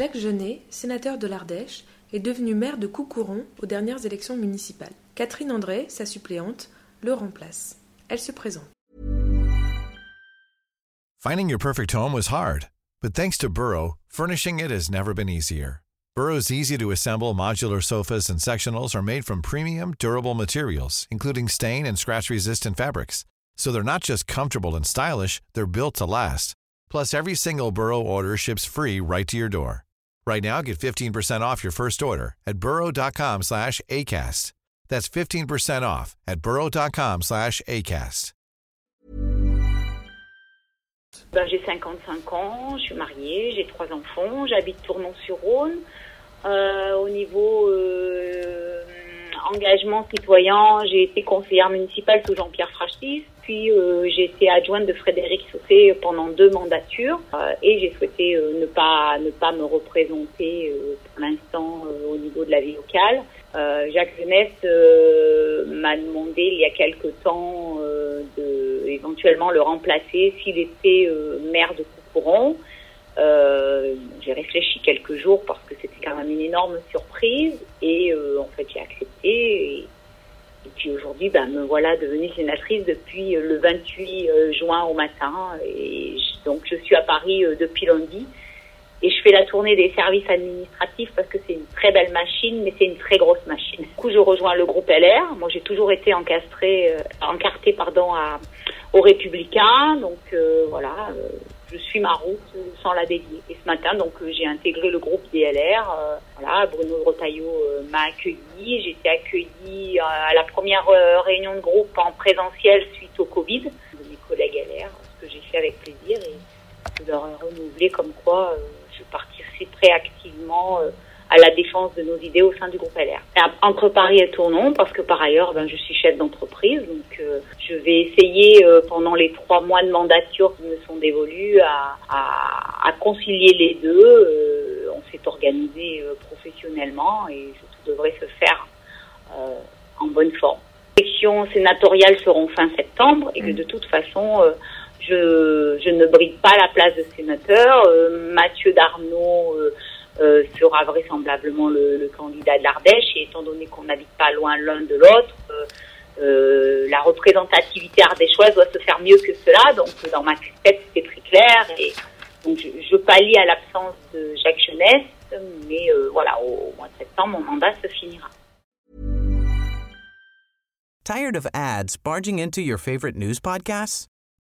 Jacques Genet, sénateur de l'Ardèche, est devenu maire de Coucouron aux dernières élections municipales. Catherine André, sa suppléante, le remplace. Elle se présente. Finding your perfect home was hard, but thanks to Burrow, furnishing it has never been easier. Burrow's easy to assemble modular sofas and sectionals are made from premium, durable materials, including stain and scratch resistant fabrics. So they're not just comfortable and stylish, they're built to last. Plus, every single Burrow order ships free right to your door. Right now, get 15% off your first order at burrow.com slash ACAST. That's 15% off at burrow.com slash ACAST. Ben, j'ai 55 ans, je suis mariée, j'ai trois enfants, j'habite Tournon-sur-Rhône. Euh, au niveau euh, engagement citoyen, j'ai été conseillère municipale sous Jean-Pierre Frachtis, puis euh, j'ai été adjointe de Frédéric Sauté pendant deux mandatures euh, et j'ai souhaité euh, ne pas ne pas me représenter pour l'instant au niveau de la vie locale. Jacques Jeunesse m'a demandé il y a quelque temps de éventuellement le remplacer s'il était maire de Coucouron. Euh, j'ai réfléchi quelques jours parce que c'était quand même une énorme surprise et en fait j'ai accepté et, puis aujourd'hui ben, me voilà devenue sénatrice depuis le 28 juin au matin et donc je suis à Paris euh, depuis lundi et je fais la tournée des services administratifs parce que c'est une très belle machine mais c'est une très grosse machine. Du coup je rejoins le groupe LR. Moi j'ai toujours été encastrée, euh, encartée pardon à, aux Républicains donc euh, voilà je suis ma route sans la dédier. Et ce matin, donc, j'ai intégré le groupe DLR. Euh, voilà, Bruno Rotaillot euh, m'a accueilli. J'ai été accueillie à la première euh, réunion de groupe en présentiel suite au Covid de mes collègues LR, ce que j'ai fait avec plaisir et je leur ai renouvelé comme quoi je participerai activement à la défense de nos idées au sein du groupe LR. Entre Paris et Tournon, parce que par ailleurs, ben, je suis chef d'entreprise, donc euh, je vais essayer euh, pendant les trois mois de mandature qui me sont dévolus à, à, à concilier les deux. Euh, on s'est organisé professionnellement et tout devrait se faire en bonne forme. Les élections sénatoriales seront fin septembre et que de toute façon, je, je ne bride pas la place de sénateur. Mathieu Darnaud euh, sera vraisemblablement le, candidat de l'Ardèche. Et étant donné qu'on n'habite pas loin l'un de l'autre, euh, euh, la représentativité ardéchoise doit se faire mieux que cela. Donc dans ma tête, c'était très clair. Et donc je, je pallie à l'absence de Jacques Jeunesse, mais voilà, au, au mois de septembre, mon mandat se finira. Tired of ads barging into your favorite news podcasts?